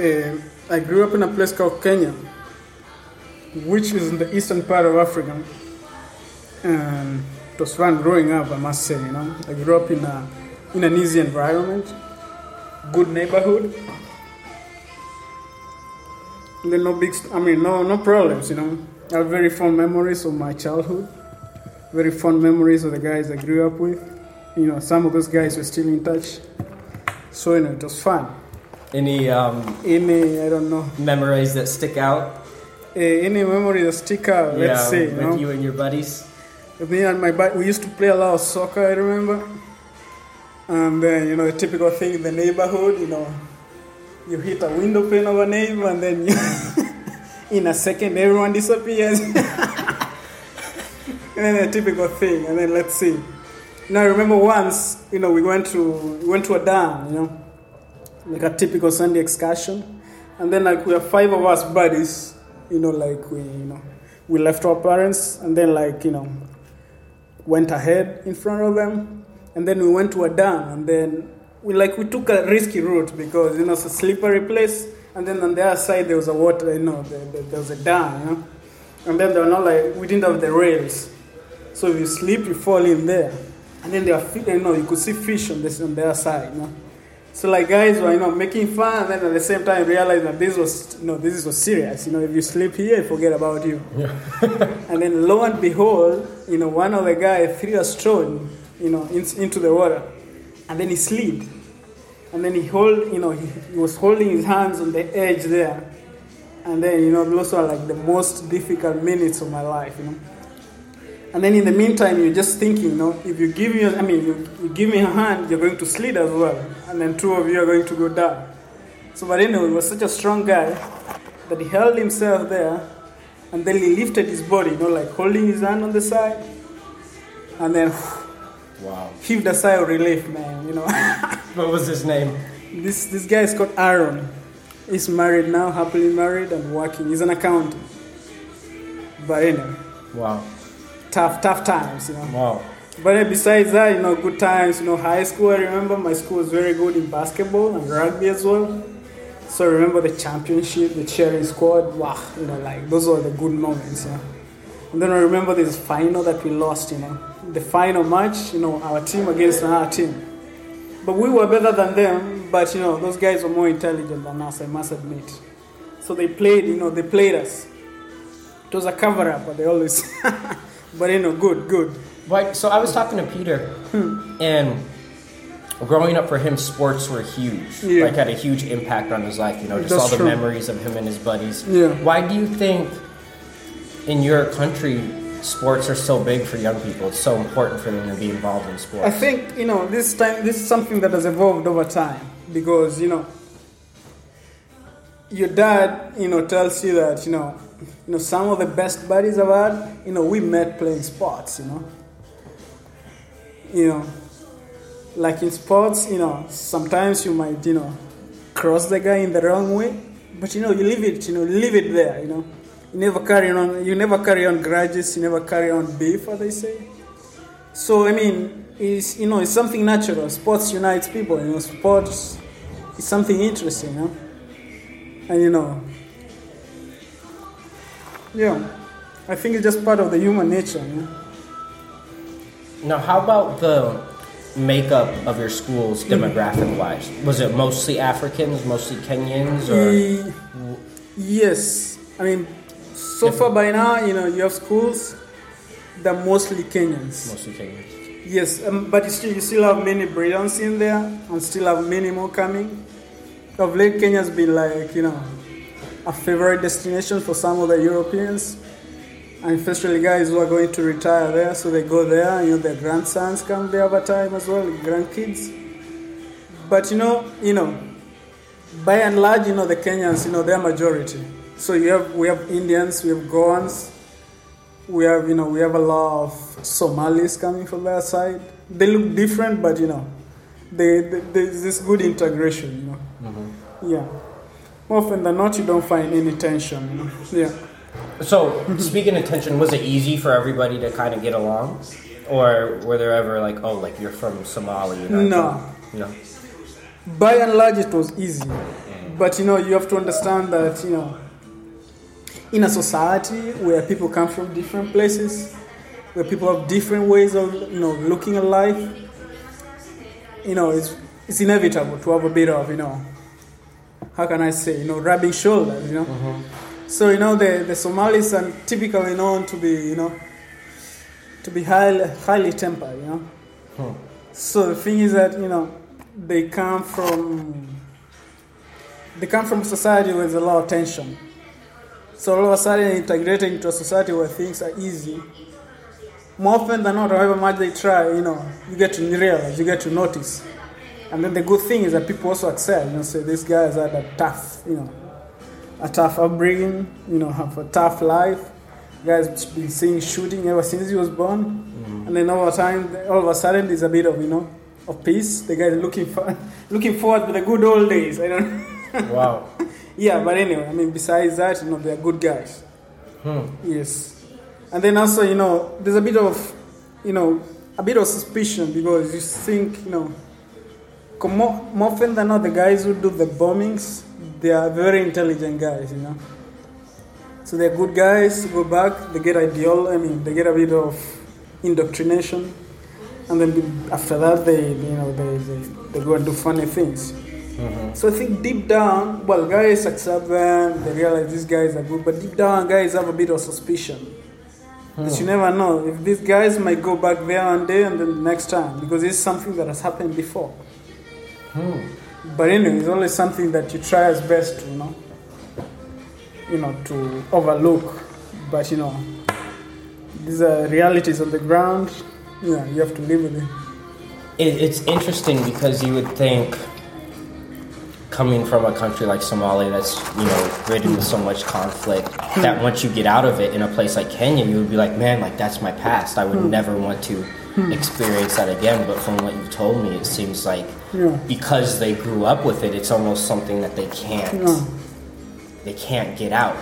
Uh, I grew up in a place called Kenya, which is in the eastern part of Africa. And it was fun growing up, I must say. You know, I grew up in a in an easy environment, good neighborhood. There no big, I mean, no no problems. You know, I have very fond memories of my childhood. Very fond memories of the guys I grew up with. You know, some of those guys were still in touch. So you know, it was fun. Any um, Any, I don't know, memories that stick out? uh, any memory that stick out. yeah, let's you with know. you and your buddies. Me and my buddy, we used to play a lot of soccer. I remember, and then you know the typical thing in the neighborhood. You know, you hit a window pane of a neighbor, and then you, in a second everyone disappears. and then the typical thing. And then let's see. Now I remember once, you know, we went to we went to a dam. You know, like a typical Sunday excursion, and then like we have five of us buddies. You know, like we you know we left our parents, and then like you know went ahead in front of them, and then we went to a dam, and then we like we took a risky route because you know it's a slippery place, and then on the other side there was a water, you know, there, there, was a dam, you know, and then they were not like we didn't have the rails, so if you slip, you fall in there, and then there are you know you could see fish on this on the other side, you know. So like guys were you know making fun, and then at the same time realizing that this was know this was serious. You know if you sleep here, forget about you. and then lo and behold, you know one of the guys threw a stone, you know, in, into the water, and then he slid, and then he hold you know he, he was holding his hands on the edge there, and then you know those were like the most difficult minutes of my life, you know. And then in the meantime, you're just thinking, you know, if you give me, I mean, you, you give me a hand, you're going to slid as well, and then two of you are going to go down. So, but anyway, he was such a strong guy that he held himself there, and then he lifted his body, you know, like holding his hand on the side, and then Wow. heaved a sigh of relief, man. You know, What was his name? this this guy is called Aaron. He's married now, happily married and working. He's an accountant. But anyway, Wow. tough, tough times, you know. Wow. But besides that, you know, good times. You know, high school. I remember my school was very good in basketball and rugby as well. So I remember the championship, the cheering squad. Wow, you know, like those were the good moments. Know. And then I remember this final that we lost. You know, the final match. You know, our team against another team. But we were better than them. But you know, those guys were more intelligent than us. I must admit. So they played. You know, they played us. It was a cover up, but they always. but you know, good, good. So I was talking to Peter, and growing up for him, sports were huge. Yeah. Like had a huge impact on his life. You know, just That's all the true. memories of him and his buddies. Yeah. Why do you think in your country sports are so big for young people? It's so important for them to be involved in sports. I think you know this time this is something that has evolved over time because you know your dad you know tells you that you know you know some of the best buddies I've had you know we met playing sports you know you know like in sports you know sometimes you might you know cross the guy in the wrong way but you know you leave it you know leave it there you know you never carry on you never carry on grudges you never carry on beef as they say so I mean, it's you know, it's something natural. Sports unites people. You know, sports is something interesting. You know, and you know, yeah, I think it's just part of the human nature. You know? Now, how about the makeup of your schools demographic wise? Was it mostly Africans, mostly Kenyans, or E- yes, I mean, so far by now, you know, you have schools that are mostly Kenyans. mostly Kenyans? Yes, um, but you still, you still have many brilliants in there, and still have many more coming. Of late, Kenya's been like you know a favorite destination for some of the Europeans, and especially guys who are going to retire there, so they go there. You know, their grandsons come there over time as well, grandkids. But you know, you know, by and large, you know, the Kenyans, you know, they're majority. So you have we have Indians, we have Goans, we have you know we have a lot of Somalis coming from that side. They look different, but you know, they, they there's this good integration. You know, mm-hmm. yeah. More often than not, you don't find any tension. You know? Yeah. So, speaking of tension, was it easy for everybody to kind of get along, or were there ever like, oh, like you're from Somalia? I'm No. from-" no. By and large, it was easy. but you know, you have to understand that you know, in a society where people come from different places, where people have different ways of you know looking at life, you know, it's it's inevitable to have a bit of you know, how can I say, you know, rubbing shoulders, you know. Mm-hmm. So you know, the the Somalis are typically known to be you know, to be highly highly tempered, you know. Hmm. So the thing is that you know, they come from they come from a society with a lot of tension. So all of a sudden integrating into a society where things are easy. More often than not, however much they try, you know, you get to realize, you get to notice. And then the good thing is that people also excel, you know, say these guys had a tough, you know, a tough upbringing, you know, have a tough life. Guys been seeing shooting ever since he was born. And then over time, all of a sudden, there's a bit of, you know, of peace. The guys looking for, looking forward to the good old days. I don't Wow. yeah, but anyway, I mean, besides that, you know, they're good guys. Hmm. Yes. And then also, you know, there's a bit of, you know, a bit of suspicion because you think, you know, more, more often than not, the guys who do the bombings, they are very intelligent guys, you know. So they're good guys, go back, they get ideal, I mean, they get a bit of indoctrination. And then after that, they, you know, they, they, they go and do funny things. Mm-hmm. So I think deep down, well, guys accept them, they realize these guys are good, but deep down, guys have a bit of suspicion. Hmm. Because you never know if these guys might go back there one day and then the next time, because it's something that has happened before. Hmm. But anyway, it's always something that you try as best to, you know, you know, to overlook. But you know, these are realities on the ground. Yeah, you have to live with it. It, it's interesting because you would think, coming from a country like Somalia that's you know ridden with so much conflict, that once you get out of it in a place like Kenya, you would be like, man, like that's my past. I would hmm. never want to Hmm. experience that again. But from what you've told me, it seems like Yeah. because they grew up with it, it's almost something that they can't Yeah. they can't get out.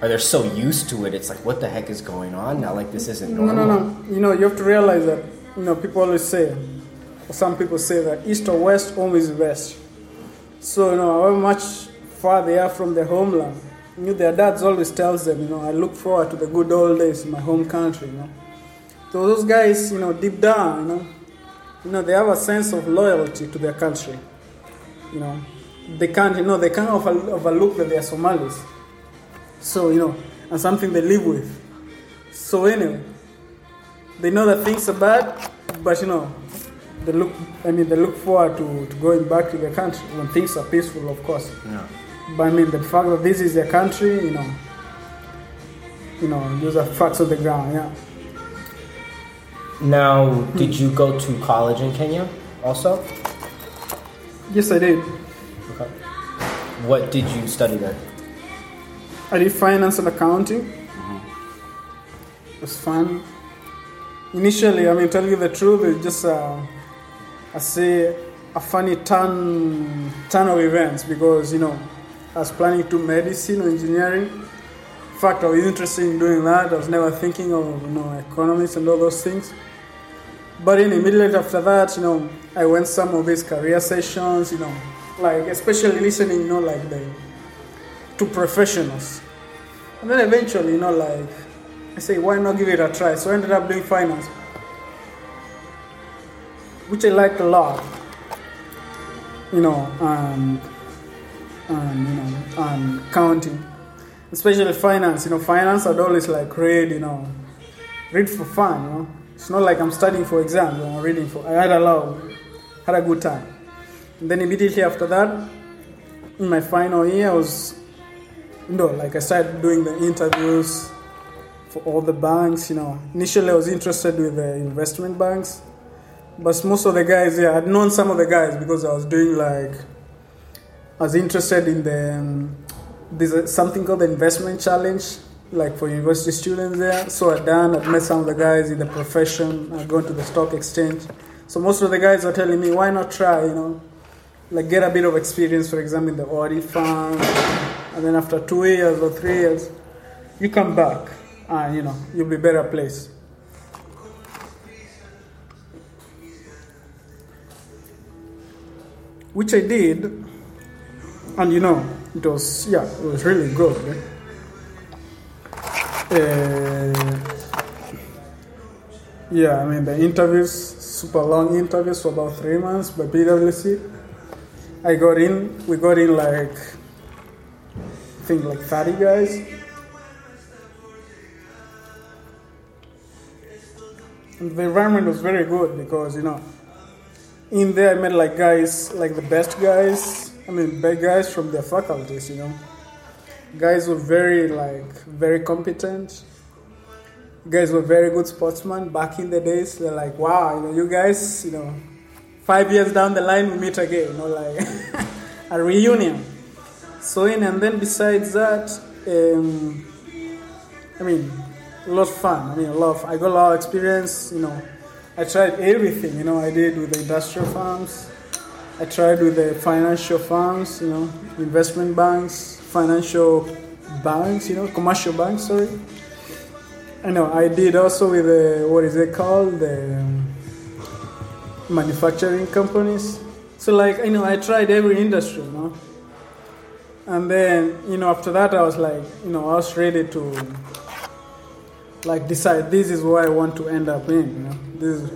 Or they're so used to it, it's like, what the heck is going on now? Like this isn't No, normal. no, no. You know, you have to realize that, you know, people always say, or some people say that east or west, home is west. So, you know, however much far they are from their homeland, you know, their dads always tells them, you know, I look forward to the good old days in my home country, you know. So those guys, you know, deep down, you know, you know, they have a sense of loyalty to their country. You know, they can't, you know, they can't over- overlook that they are Somalis. So, you know, and something they live with. So anyway, they know that things are bad, but you know, they look. I mean, they look forward to, to going back to their country when things are peaceful, of course. Yeah. But I mean, the fact that this is their country, you know, you know, those are facts of the ground. Yeah. Now, did you go to college in Kenya also? Yes, I did. Okay. What did you study there? I did finance and accounting. It was fun. Initially, I mean, tell you the truth, it's just uh, I say a funny turn turn of events because you know I was planning to medicine or engineering. In fact, I was interested in doing that. I was never thinking of you know economics and all those things. But then immediately after that, you know, I went some of these career sessions. You know, like especially listening, you know, like the to professionals. And then eventually, you know, like I say, why not give it a try? So I ended up doing finance, which I liked a lot. You know, and and you know, and counting, especially finance. You know, finance I'd always like read. You know, read for fun. You know, it's not like I'm studying for exams. I'm reading for. I had a lot, had a good time. And then immediately after that, in my final year, I was no, like I started doing the interviews for all the banks. You know, initially I was interested with the investment banks, but most of the guys, yeah, I'd known some of the guys because I was doing like, I was interested in the um, there's something called the investment challenge, like for university students there. So I'd done, I'd met some of the guys in the profession. I'd gone to the stock exchange. So most of the guys are telling me, why not try? You know, like get a bit of experience, for example, in the audit farm. and then after two years or three years, you come back and you know you'll be better placed. Which I did, and you know, it was yeah, it was really good. eh? Uh, yeah, I mean the interviews, super long interviews for about three months by PwC. I got in, we got in like, I think like 30 guys. And the environment was very good because, you know, in there I met like guys, like the best guys, I mean, big guys from their faculties, you know. Guys were very, like, very competent. Guys were very good sportsmen back in the days. They're like, wow, you know, you guys, you know, five years down the line we meet again, you know, like a reunion. So in and then besides that, um, I mean, a lot of fun. I mean, a lot of, I got a lot of experience. You know, I tried everything. You know, I did with the industrial firms. I tried with the financial firms. You know, investment banks, financial banks. You know, commercial banks. Sorry. I know. I did also with the what is it called the um, manufacturing companies. So like you know, I tried every industry. You know. And then, you know, after that, I was like, you know, I was ready to, like, decide this is where I want to end up in, you know. This is,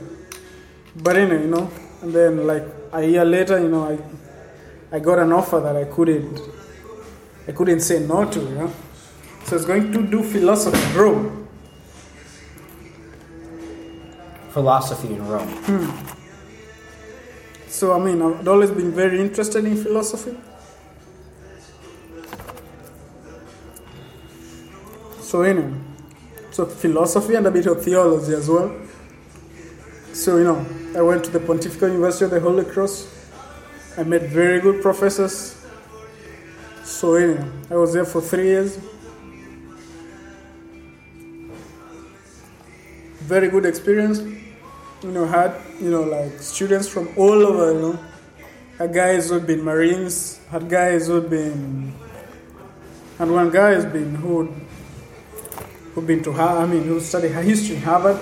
but anyway, you know, and then, like, a year later, you know, I, I got an offer that I couldn't, I couldn't say no to, you know. So I was going to do philosophy in Rome. Philosophy in Rome. Hmm. So, I mean, I've always been very interested in philosophy. So anyway, so philosophy and a bit of theology as well. So you know, I went to the Pontifical University of the Holy Cross. I met very good professors. So I was there for three years. Very good experience. You know, had you know like students from all over. You know, had guys who'd been Marines, had guys who'd been, had one guy who's been who who've been to Harvard, I mean, who studied history in Harvard.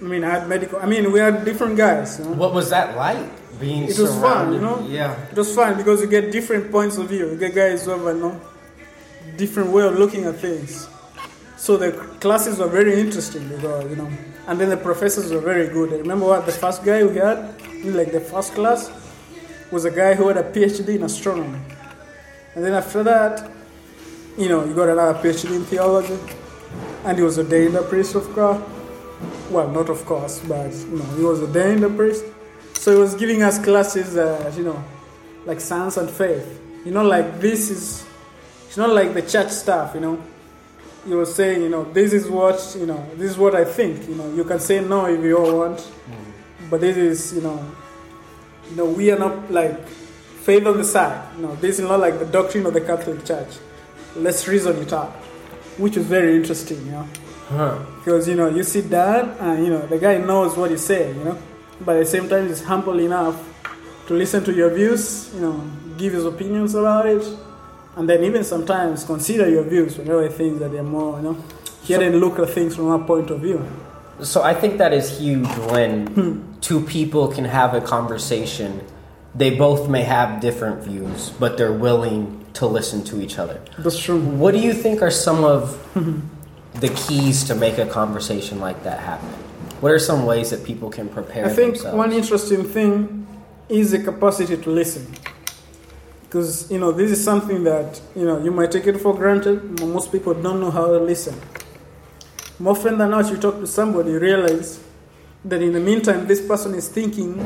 I mean, I had medical, I mean, we had different guys. You know? What was that like? Being It was fun, you know? Yeah. It was fun because you get different points of view. You get guys who have a you know, different way of looking at things. So the classes were very interesting because, you know, and then the professors were very good. I remember what the first guy we had, in like the first class, was a guy who had a PhD in astronomy. And then after that, you know, he got another PhD in theology, and he was ordained a priest of God. Well, not of course, but you know, he was ordained a priest. So he was giving us classes that you know, like science and faith. You know, like this is, it's not like the church stuff. You know, he was saying, you know, this is what you know, this is what I think. You know, you can say no if you all want, but this is, you know, you know, we are not like faith on the side. You know, this is not like the doctrine of the Catholic Church. Let's reason it out, which is very interesting. You know. Huh. Because you know, you sit down and you know the guy knows what he's saying, you know, but at the same time he's humble enough to listen to your views, you know, give his opinions about it, and then even sometimes consider your views whenever he thinks that they're more, you know, hear and look at things from a point of view. So I think that is huge when Hmm. two people can have a conversation. They both may have different views, but they're willing to listen to each other. That's true. What do you think are some of the keys to make a conversation like that happen? What are some ways that people can prepare I think themselves? one interesting thing is the capacity to listen. Because you know this is something that you know you might take it for granted. Most people don't know how to listen. More often than not, you talk to somebody, you realize that in the meantime, this person is thinking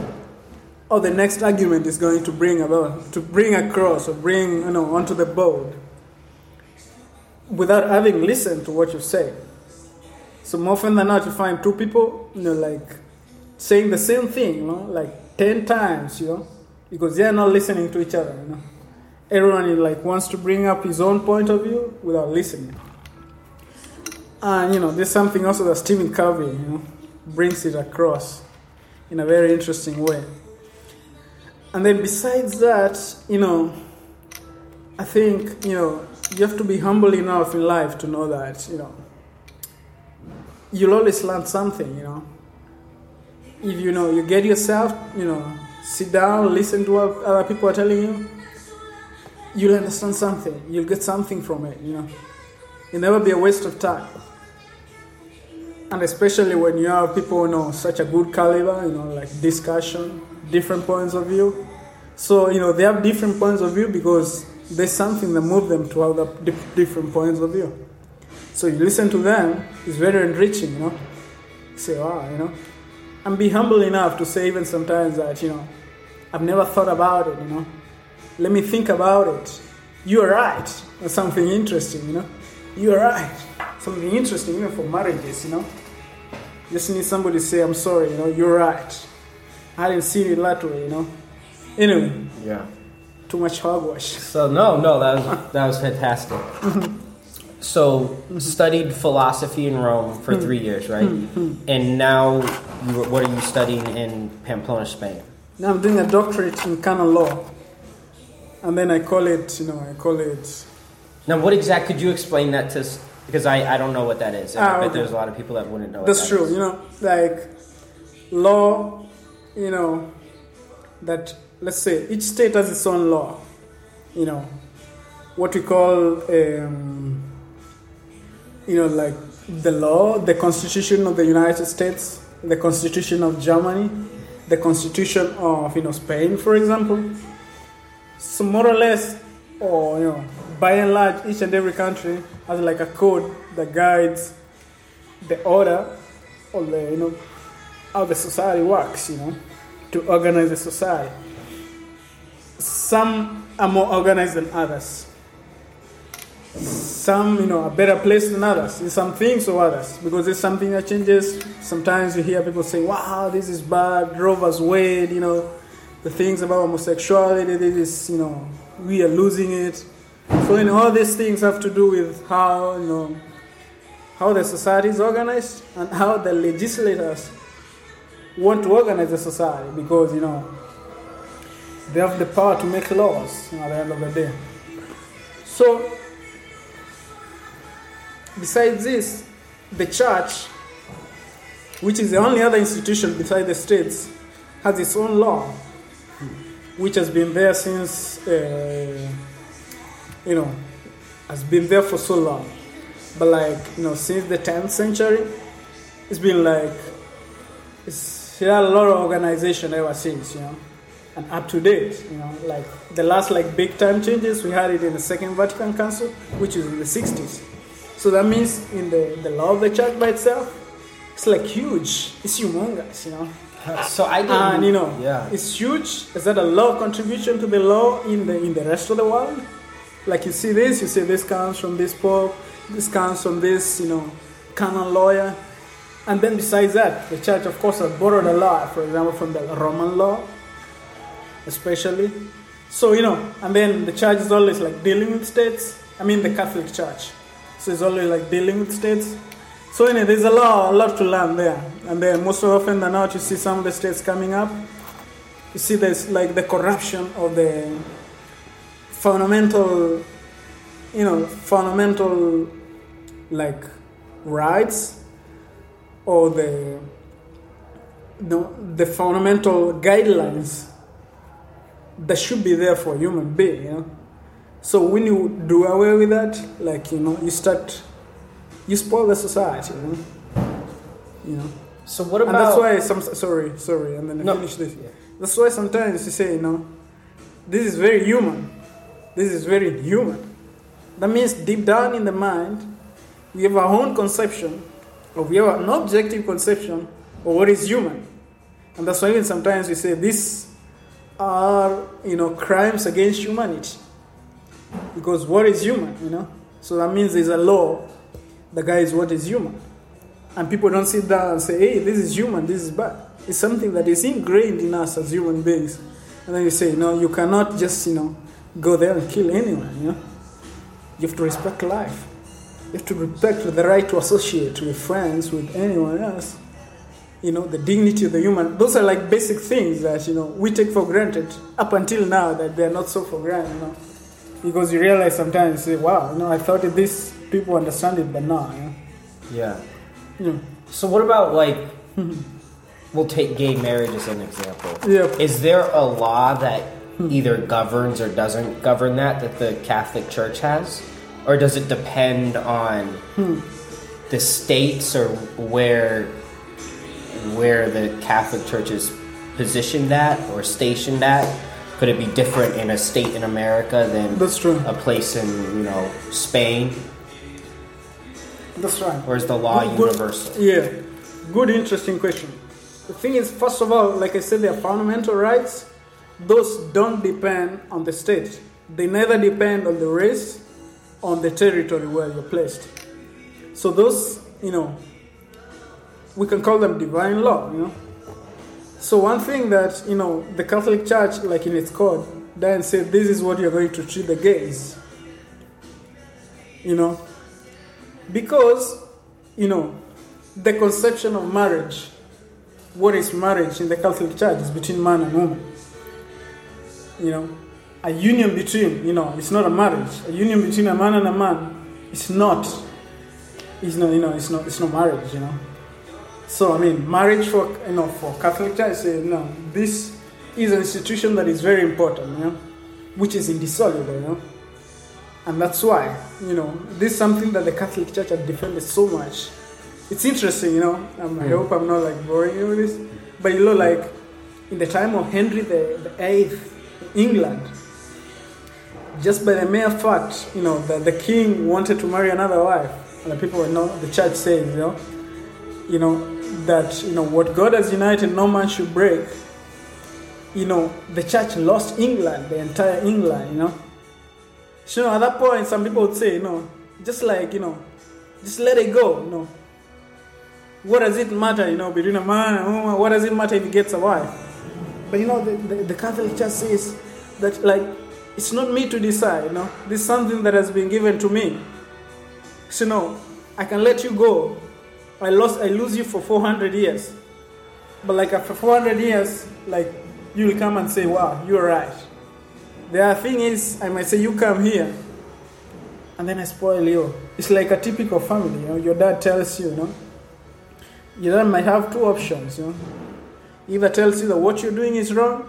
of the next argument is going to bring about, to bring across or bring you know onto the board, without having listened to what you say. So more often than not, you find two people, you know, like saying the same thing, you know, like ten times, you know, because they are not listening to each other. You know, everyone like wants to bring up his own point of view without listening. And you know, there's something also that Stephen Covey, you know, brings it across in a very interesting way. And then besides that, you know, I think you know you have to be humble enough in life to know that you know you'll always learn something, you know. If you know you get yourself, you know, sit down, listen to what other people are telling you, you'll understand something. You'll get something from it, you know. It'll never be a waste of time. And especially when you have people, you know, such a good caliber, you know, like discussion, different points of view. So, you know, they have different points of view because there's something that moves them to other di- different points of view. So you listen to them, it's very enriching, you know. You say, wow, you know. And be humble enough to say even sometimes that, you know, I've never thought about it, you know. Let me think about it. You're right. That's something interesting, you know. You're right. Something interesting, even for marriages, you know. Just need somebody to say, I'm sorry, you know, you're right. I didn't see it that way, you know. Anyway, Yeah. too much hogwash. So no, no, that was that was fantastic. so studied philosophy in Rome for three years, right? And now, you, what are you studying in Pamplona, Spain? Now I'm doing a doctorate in canon law. And then I call it, you know, I call it Now, what exactly could you explain that to? Because I, I don't know what that is. Ah, okay. there's a lot of people that wouldn't know. What That's that true. is. You know, like law, you know, that let's say each state has its own law. You know, what we call, um, you know, like the law, the Constitution of the United States, the Constitution of Germany, the Constitution of you know Spain, for example. So more or less, or you know, by and large, each and every country has like a code that guides the order or the you know how the society works you know to organize the society some are more organized than others some you know are better placed than others in some things or others because there's something that changes sometimes you hear people say wow this is bad Roe versus Wade you know the things about homosexuality this is you know we are losing it so you know all these things have to do with how you know how the society is organized and how the legislators want to organize the society because you know they have the power to make laws you know, at the end of the day. So besides this, the church, which is the only other institution besides the states, has its own law, which has been there since uh, you know has been there for so long. But like you know since the 10th century it's been like it's it had a lot of organization ever since you know. And up to date you know like the last like big time changes we had it in the second vatican council which is in the 60s so that means in the, the law of the church by itself it's like huge. It's humongous you know? So I didn't. and you know Yeah. it's huge. Is that a law contribution to the law in the in the rest of the world? Like you see this you see this comes from this pope this comes from this you know canon lawyer. And then besides that the church of course has borrowed a lot for example from the roman law especially. So you know and then the church is always like dealing with states. I mean the catholic church so it's always like dealing with states so anyway, there's a lot, a lot to learn there. And then most often than not, you see some of the states coming up. You see there's like the corruption of the fundamental, you know, fundamental like rights or the no, the fundamental guidelines that should be there for human being, you know. So when you do away with that, like you know, you start you spoil the society, you know. You know. So what And about? that's why some sorry, sorry, and then I No. finish this. That's why sometimes you say, you know, this is very human. This is very human. That means deep down in the mind, we have our own conception, or we have an objective conception of what is human. And that's why even sometimes we say these are, you know, crimes against humanity. Because what is human, you know? So that means there's a law that guides what is human. And people don't sit down and say, hey, this is human, this is bad. It's something that is ingrained in us as human beings. And then you say, no, you cannot just, you know, go there and kill anyone, you know? You have to respect life. You have to respect the right to associate with friends, with anyone else. You know, the dignity of the human. Those are like basic things that, you know, we take for granted up until now that they're not so for granted, you know? Because you realize sometimes, you say, wow, you know, I thought that these people understand it, but no, yeah. You know, So what about like we'll take gay marriage as an example. Yeah. Is there a law that hmm. either governs or doesn't govern that that the Catholic Church has, or does it depend on hmm. the states or where where the Catholic Church is positioned at or stationed at? Could it be different in a state in America than That's true. a place in you know Spain, That's right. or is the law Good- good- universal? Yeah, good, interesting question. The thing is, first of all, like I said, their fundamental rights, those don't depend on the state. They neither depend on the race, on the territory where you're placed. So those, you know, we can call them divine law, you know. So one thing that, you know, the Catholic Church, like in its code, doesn't say this is what you're going to treat the gays. You know, because you know the conception of marriage what is marriage in the catholic church is between man and woman. You know? A union between you know it's not a marriage. A union between a man and a man it's not it's not you know it's not it's not marriage you know so i mean marriage for you know for catholic church say no this is an institution that is very important you know which is indissoluble you know and that's why, you know, this is something that the Catholic Church has defended so much. It's interesting, you know. Um, I hope I'm not like boring you with this. But you know, like in the time of Henry the, the Eighth, England, just by the mere fact, you know, that the king wanted to marry another wife, and the people were not, the church says, you know, you know, that, you know, what God has united, no man should break. You know, the church lost England, the entire England, you know. So at that point, some people would say, you know, just like, you know, just let it go, you know. What does it matter, you know, between a man and a woman? What does it matter if he gets a wife? But, you know, the, the, the Catholic Church says that, like, it's not me to decide, you know. This is something that has been given to me. So, no, I can let you go. I lost, I lose you for 400 years. But, like, after 400 years, like, you will come and say, wow, you're right. The thing is, I might say, you come here, and then I spoil you. It's like a typical family, you know. Your dad tells you, you know. Your dad might have two options, you know. Either tells you that what you're doing is wrong,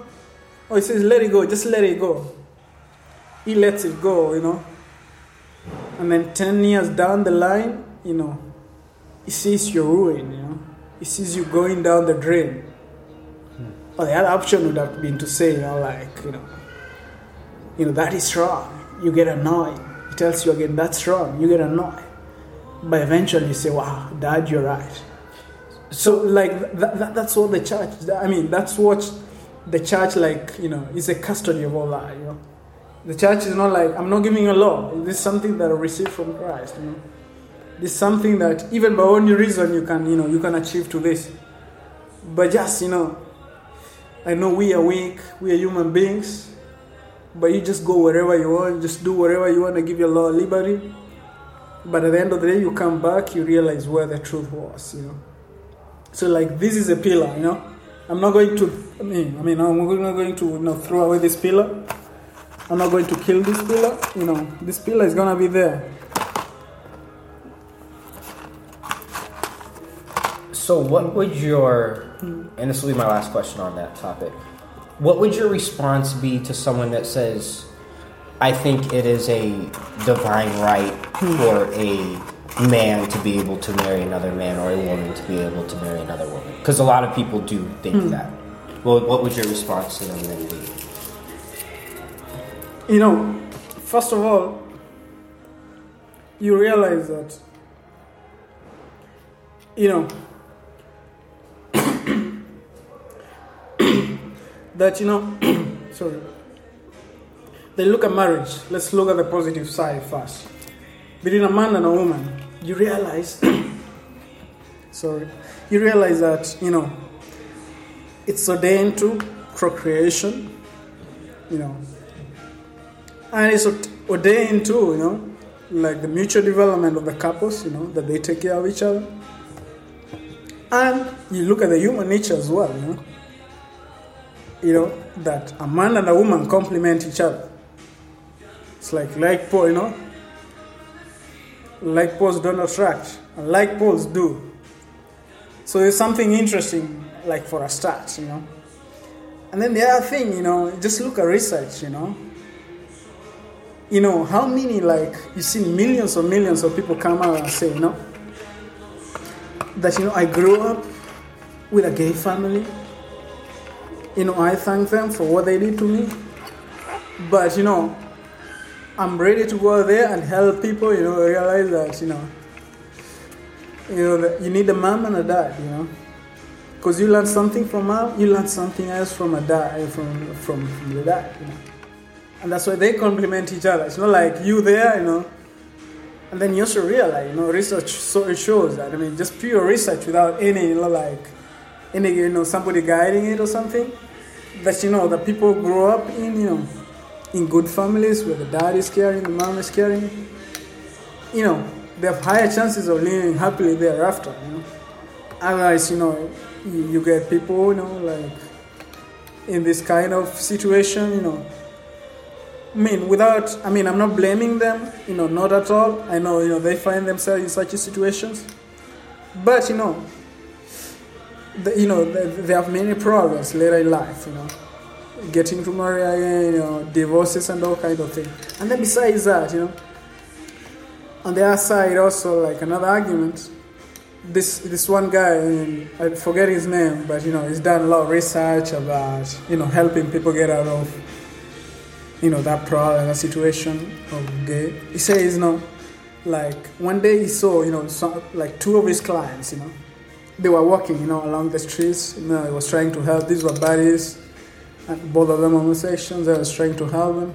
or he says, let it go, just let it go. He lets it go, you know. And then 10 years down the line, you know, he sees your ruin, you know. He sees you going down the drain. Hmm. Or the other option would have been to say, you know, like, you know, you know, that is wrong. You get annoyed. He tells you again, that's wrong. You get annoyed. But eventually you say, wow, dad, you're right. So, like, that, that, that's what the church, I mean, that's what the church, like, you know, is a custody of all that, you know. The church is not like, I'm not giving a law. This is something that I received from Christ, you know. Is something that even by only reason you can, you know, you can achieve to this. But just, you know, I know we are weak, we are human beings, but you just go wherever you want, just do whatever you want to give your law liberty. But at the end of the day, you come back, you realize where the truth was, you know. So like this is a pillar, you know. I'm not going to, I mean, I mean, I'm not going to, you know, throw away this pillar. I'm not going to kill this pillar, you know. This pillar is gonna be there. So, what would your, and this will be my last question on that topic, what would your response be to someone that says, I think it is a divine right for a man to be able to marry another man or a woman to be able to marry another woman? Because a lot of people do think hmm. that. Well, what would your response to them then be? You know, first of all, you realize that, you know, that, you know, sorry, they look at marriage. Let's look at the positive side first. Between a man and a woman, you realize, sorry, you realize that, you know, it's ordained to procreation, you know, and it's ordained to, you know, like the mutual development of the couples, you know, that they take care of each other. And you look at the human nature as well, you know. You know, that a man and a woman complement each other. It's like like pole, you know. Like poles don't attract, and like poles do. So it's something interesting like for a start, you know. And then the other thing, you know, just look at research, you know. You know, how many, like, you see millions or millions of people come out and say, you know, that, you know, I grew up with a gay family. You know, I thank them for what they did to me. But, you know, I'm ready to go there and help people, you know, realize that, you know, you know, that you need a mom and a dad, you know. Because you learn something from mom, you learn something else from a dad, eh, from, from, from the dad, you know. And that's why they complement each other. It's not like you there, you know, and then you also realize, you know, research so it shows that. I mean, just pure research without any, you know, like, any, you know, somebody guiding it or something. That you know, that people grow up in, you know, in good families where the dad is caring, the mom is caring. You know, they have higher chances of living happily thereafter. You know, otherwise, you know, you, you get people, you know, like in this kind of situation, you know. I mean, without, I mean, I'm not blaming them, you know, not at all. I know, you know, they find themselves in such situations. But, you know, you know, they, they have many problems later in life, you know. Getting to marry again, you know, divorces and all kind of things. And then besides that, you know, on the other side also like another argument this this one guy I forget his name but you know he's done a lot of research about you know helping people get out of you know that problem that situation of gay he says you know like one day he saw you know some, like two of his clients you know they were walking you know along the streets you know he was trying to help these were buddies and both of them homosexuals I was trying to help them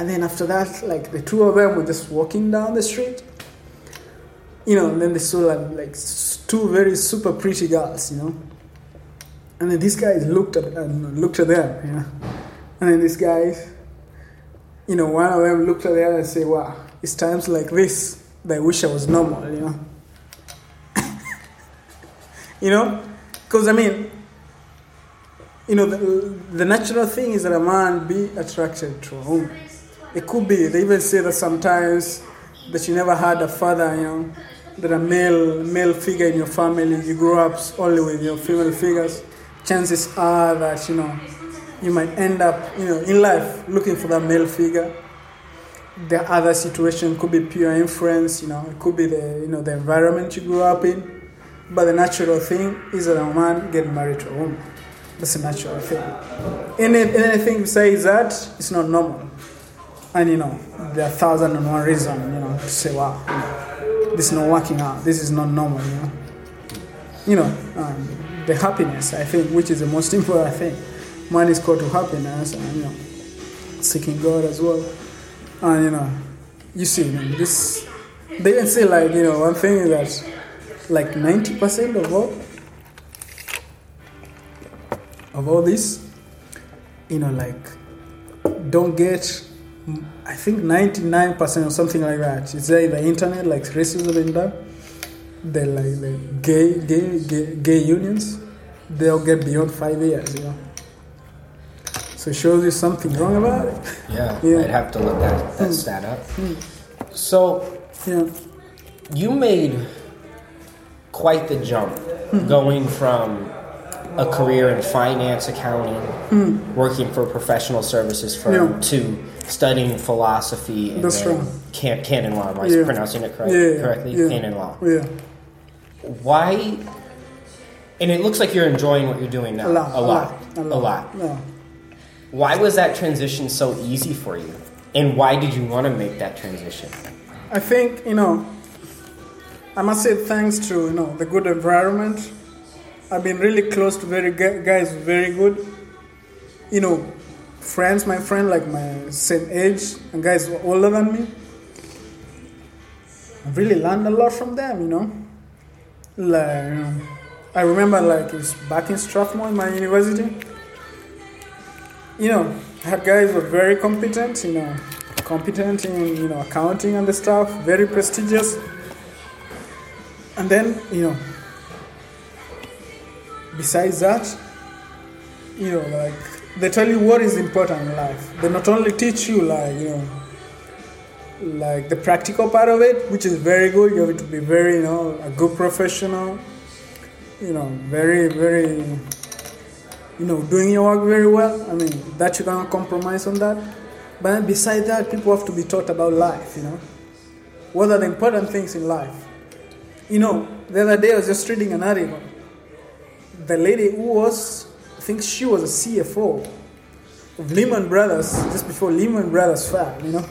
and then after that, like the two of them were just walking down the street. You know, and then they saw like, like two very super pretty girls, you know. And then these guys looked at and looked at them, you know. And then these guys, you know, one of them looked at the other and said, Wow, it's times like this that I wish I was normal, you know. You know? Because I mean, you know, the, the natural thing is that a man be attracted to a woman. It could be, they even say that sometimes that you never had a father, you know, that a male male figure in your family, you grew up only with your female figures. Chances are that, you know, you might end up, you know, in life looking for that male figure. The other situation could be pure influence, you know, it could be the you know the environment you grew up in. But the natural thing is that a man get married to a woman. That's a natural thing. Any, anything besides that, it's not normal. And you know, there are thousand and one reasons, you know, to say, wow, you know, this is not working out. This is not normal, you know. You know, um, the happiness, I think, which is the most important thing. Man is called to happiness, and you know, seeking God as well. And you know, you see, you know, this. They even say like, you know, one thing is that, like ninety percent of all, of all this, you know, like, don't get I think 99% or something like that. It's there the internet, like racism and that. The like the gay, gay, gay, gay unions, they'll get beyond five years, you know. So it shows you something wrong about it. Yeah, yeah. I'd have to look that, that mm. stat up. Mm. So, yeah. you made quite the jump mm. going from a career in finance, accounting, mm. working for a professional services firm, yeah. to studying philosophy and That's right. can, canon law. Am I Yeah. pronouncing it correct, Yeah, correctly? Canon law. Yeah, Why? And it looks like you're enjoying what you're doing now. a lot, A lot. a A lot. lot. Why was that transition so easy for you? And why did you want to make that transition? I think you know. I must say thanks to you know the good environment. I've been really close to very gu- guys very good. You know, friends, my friend like my same age and guys older than me. I've really learned a lot from them. You know, like you know, I remember like it's back in Strathmore in my university. You know, I had guys were very competent. You know, competent in you know accounting and the stuff, very prestigious. And then you know, besides that, you know, like they tell you what is important in life. They not only teach you like you know, like the practical part of it, which is very good. You have to be very you know a good professional. you know, very, very, you know, doing your work very well. I mean, that you cannot compromise on that. But besides that, people have to be taught about life, you know. What are the important things in life? You know, the other day I was just reading an article. The lady who was, I think she was a CFO of Lehman Brothers just before Lehman Brothers fell, you know.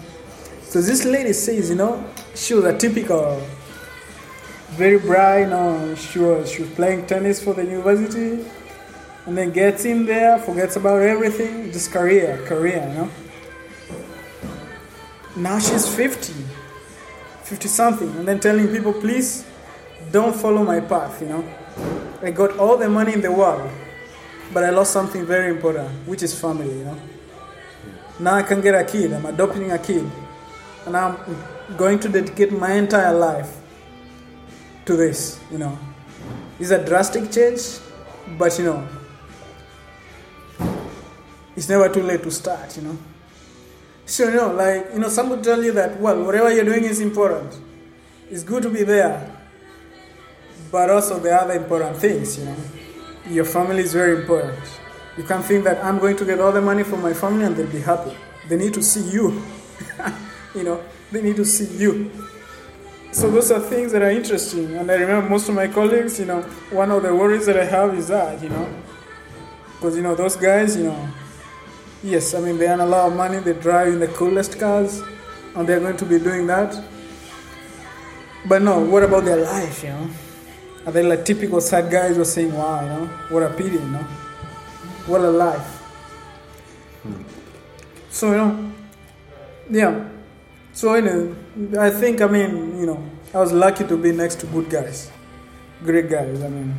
So this lady says, you know, she was a typical, very bright, you know, she was, she was playing tennis for the university and then gets in there, forgets about everything, just career, career, you know. Now she's 50, 50 something, and then telling people, please don't follow my path, you know. I got all the money in the world, but I lost something very important, which is family, you know. Now I can get a kid, I'm adopting a kid, and I'm going to dedicate my entire life to this, you know. It's a drastic change, but you know, it's never too late to start, you know. So, you know, like, you know, some would tell you that, well, whatever you're doing is important. It's good to be there, but also the other important things, you know. Your family is very important. You can't think that I'm going to get all the money from my family and they'll be happy. They need to see you. you know, they need to see you. So those are things that are interesting. And I remember most of my colleagues, you know, one of the worries that I have is that, you know, because, you know, those guys, you know, yes, I mean, they earn a lot of money, they drive in the coolest cars, and they're going to be doing that. But no, what about their life, you know? Are they like typical sad guys were saying, wow, you know, what a pity, you know? What a life. Hmm. So, you know, yeah. So, you know, I think, I mean, you know, I was lucky to be next to good guys, great guys. I mean,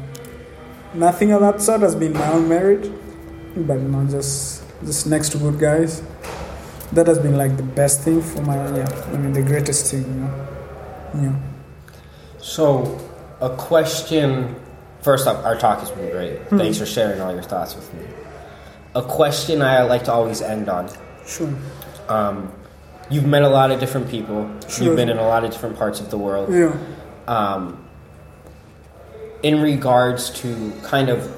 nothing of that sort has been my own merit, but, you know, just, just next to good guys. That has been like the best thing for my, yeah, I mean, the greatest thing, you know. Yeah. So, a question. First off, our talk has been great. Thanks for sharing all your thoughts with me. A question I like to always end on. Sure. Um, you've met a lot of different people. Sure. You've been in a lot of different parts of the world. Yeah. Um, in regards to kind of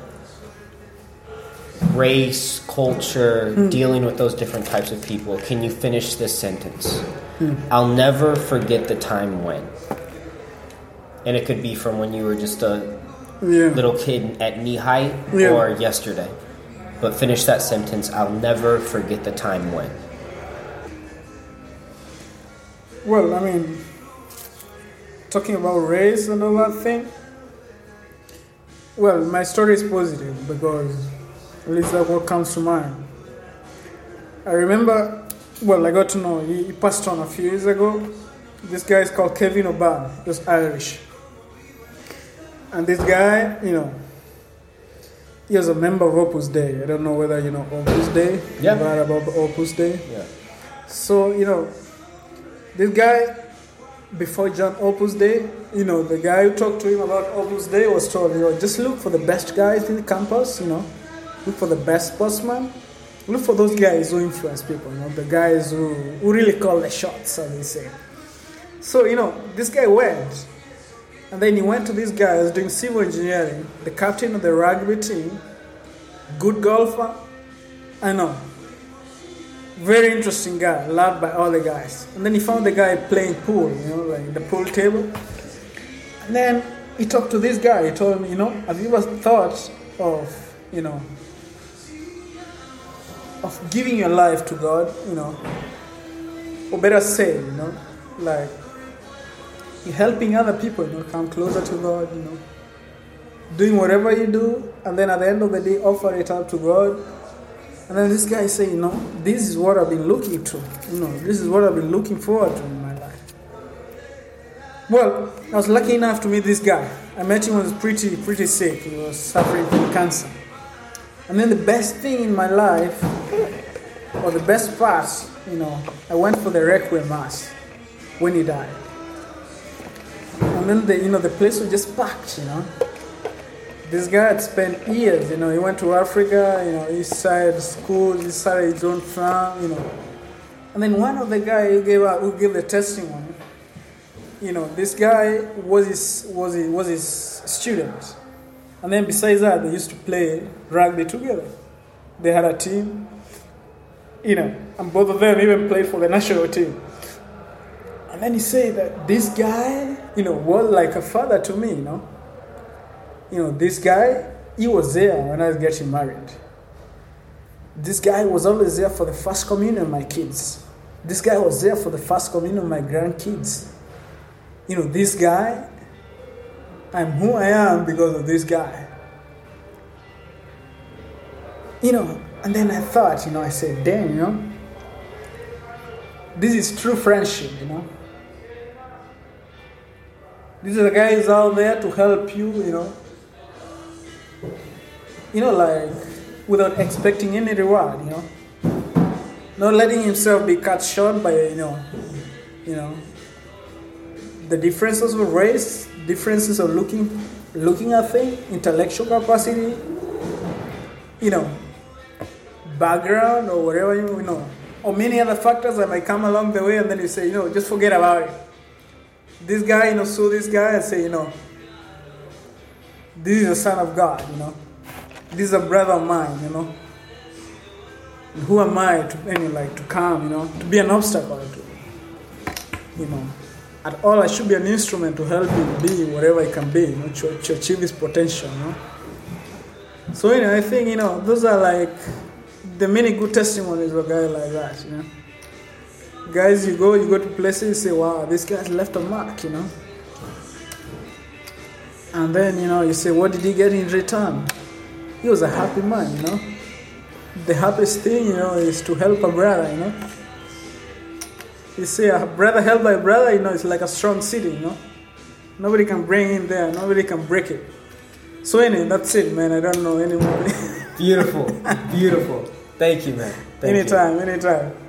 race, culture, dealing with those different types of people, can you finish this sentence? I'll never forget the time when. And it could be from when you were just a Yeah. little kid at knee height Yeah. or yesterday. But finish that sentence. I'll never forget the time when. Well, I mean, talking about race and all that thing. Well, my story is positive because at least that's what comes to mind. I remember, well, I got to know, he, he passed on a few years ago. This guy is called Kevin O'Ban, was Irish. And this guy, you know, he was a member of Opus Dei. I don't know whether you know Opus Dei. Yeah. You've heard about Opus Dei. Yeah. So, you know, this guy, before John Opus Dei, you know, the guy who talked to him about Opus Dei was told, you know, just look for the best guys in the campus, you know, look for the best sportsman, look for those guys who influence people, you know, the guys who, who really call the shots, as they say. So, you know, this guy went, and then he went to this guy who was doing civil engineering, the captain of the rugby team, good golfer, I know, very interesting guy, loved by all the guys. And then he found the guy playing pool, you know, like the pool table. And then he talked to this guy. He told him, you know, have you ever thought of, you know, of giving your life to God, you know, or better say, you know, like helping other people, you know, come closer to God, you know, doing whatever you do, and then at the end of the day, offer it up to God, and then this guy say, you know, this is what I've been looking to. You know, this is what I've been looking forward to in my life. Well, I was lucky enough to meet this guy. I met him when he was pretty, pretty sick. He was suffering from cancer. And then the best thing in my life, or the best part, you know, I went for the requiem mass when he died. And then the, you know, the place was just packed, you know. This guy had spent years, you know, he went to Africa, you know, he started school, he started his own farm, you know. And then one of the guy who gave who gave the testimony, you know, this guy was his was his, was his student. And then besides that, they used to play rugby together. They had a team, you know, and both of them even played for the national team. And then he said that this guy, you know, was like a father to me, you know. You know, this guy, he was there when I was getting married. This guy was always there for the first communion of my kids. This guy was there for the first communion of my grandkids. You know, this guy, I'm who I am because of this guy. You know, and then I thought, you know, I said, damn, you know, this is true friendship, you know. These are the guys out there to help you, you know. You know, like without expecting any reward, you know. Not letting himself be cut short by, you know, you know, the differences of race, differences of looking looking at things, intellectual capacity, you know, background or whatever you, you know, or many other factors that might come along the way, and then you say, you know, just forget about it. This guy, you know, saw this guy and say, you know, this is a son of God, you know, this is a brother of mine, you know. And who am I to any like to come, you know, to be an obstacle to, you know. At all, I should be an instrument to help him be whatever he can be, you know, to, to achieve his potential, you know. So, you know, I think, you know, those are like the many good testimonies of a guy like that, you know. Guys, you go, you go to places, you say, wow, this guy's left a mark, you know. And then, you know, you say, what did he get in return? He was a happy man, you know. The happiest thing, you know, is to help a brother, you know. You see, a brother helped by a brother, you know, it's like a strong city, you know. Nobody can bring in there, nobody can break it. So anyway, that's it, man. I don't know anymore. Beautiful, beautiful. Thank you, man. Thank you. anytime, anytime.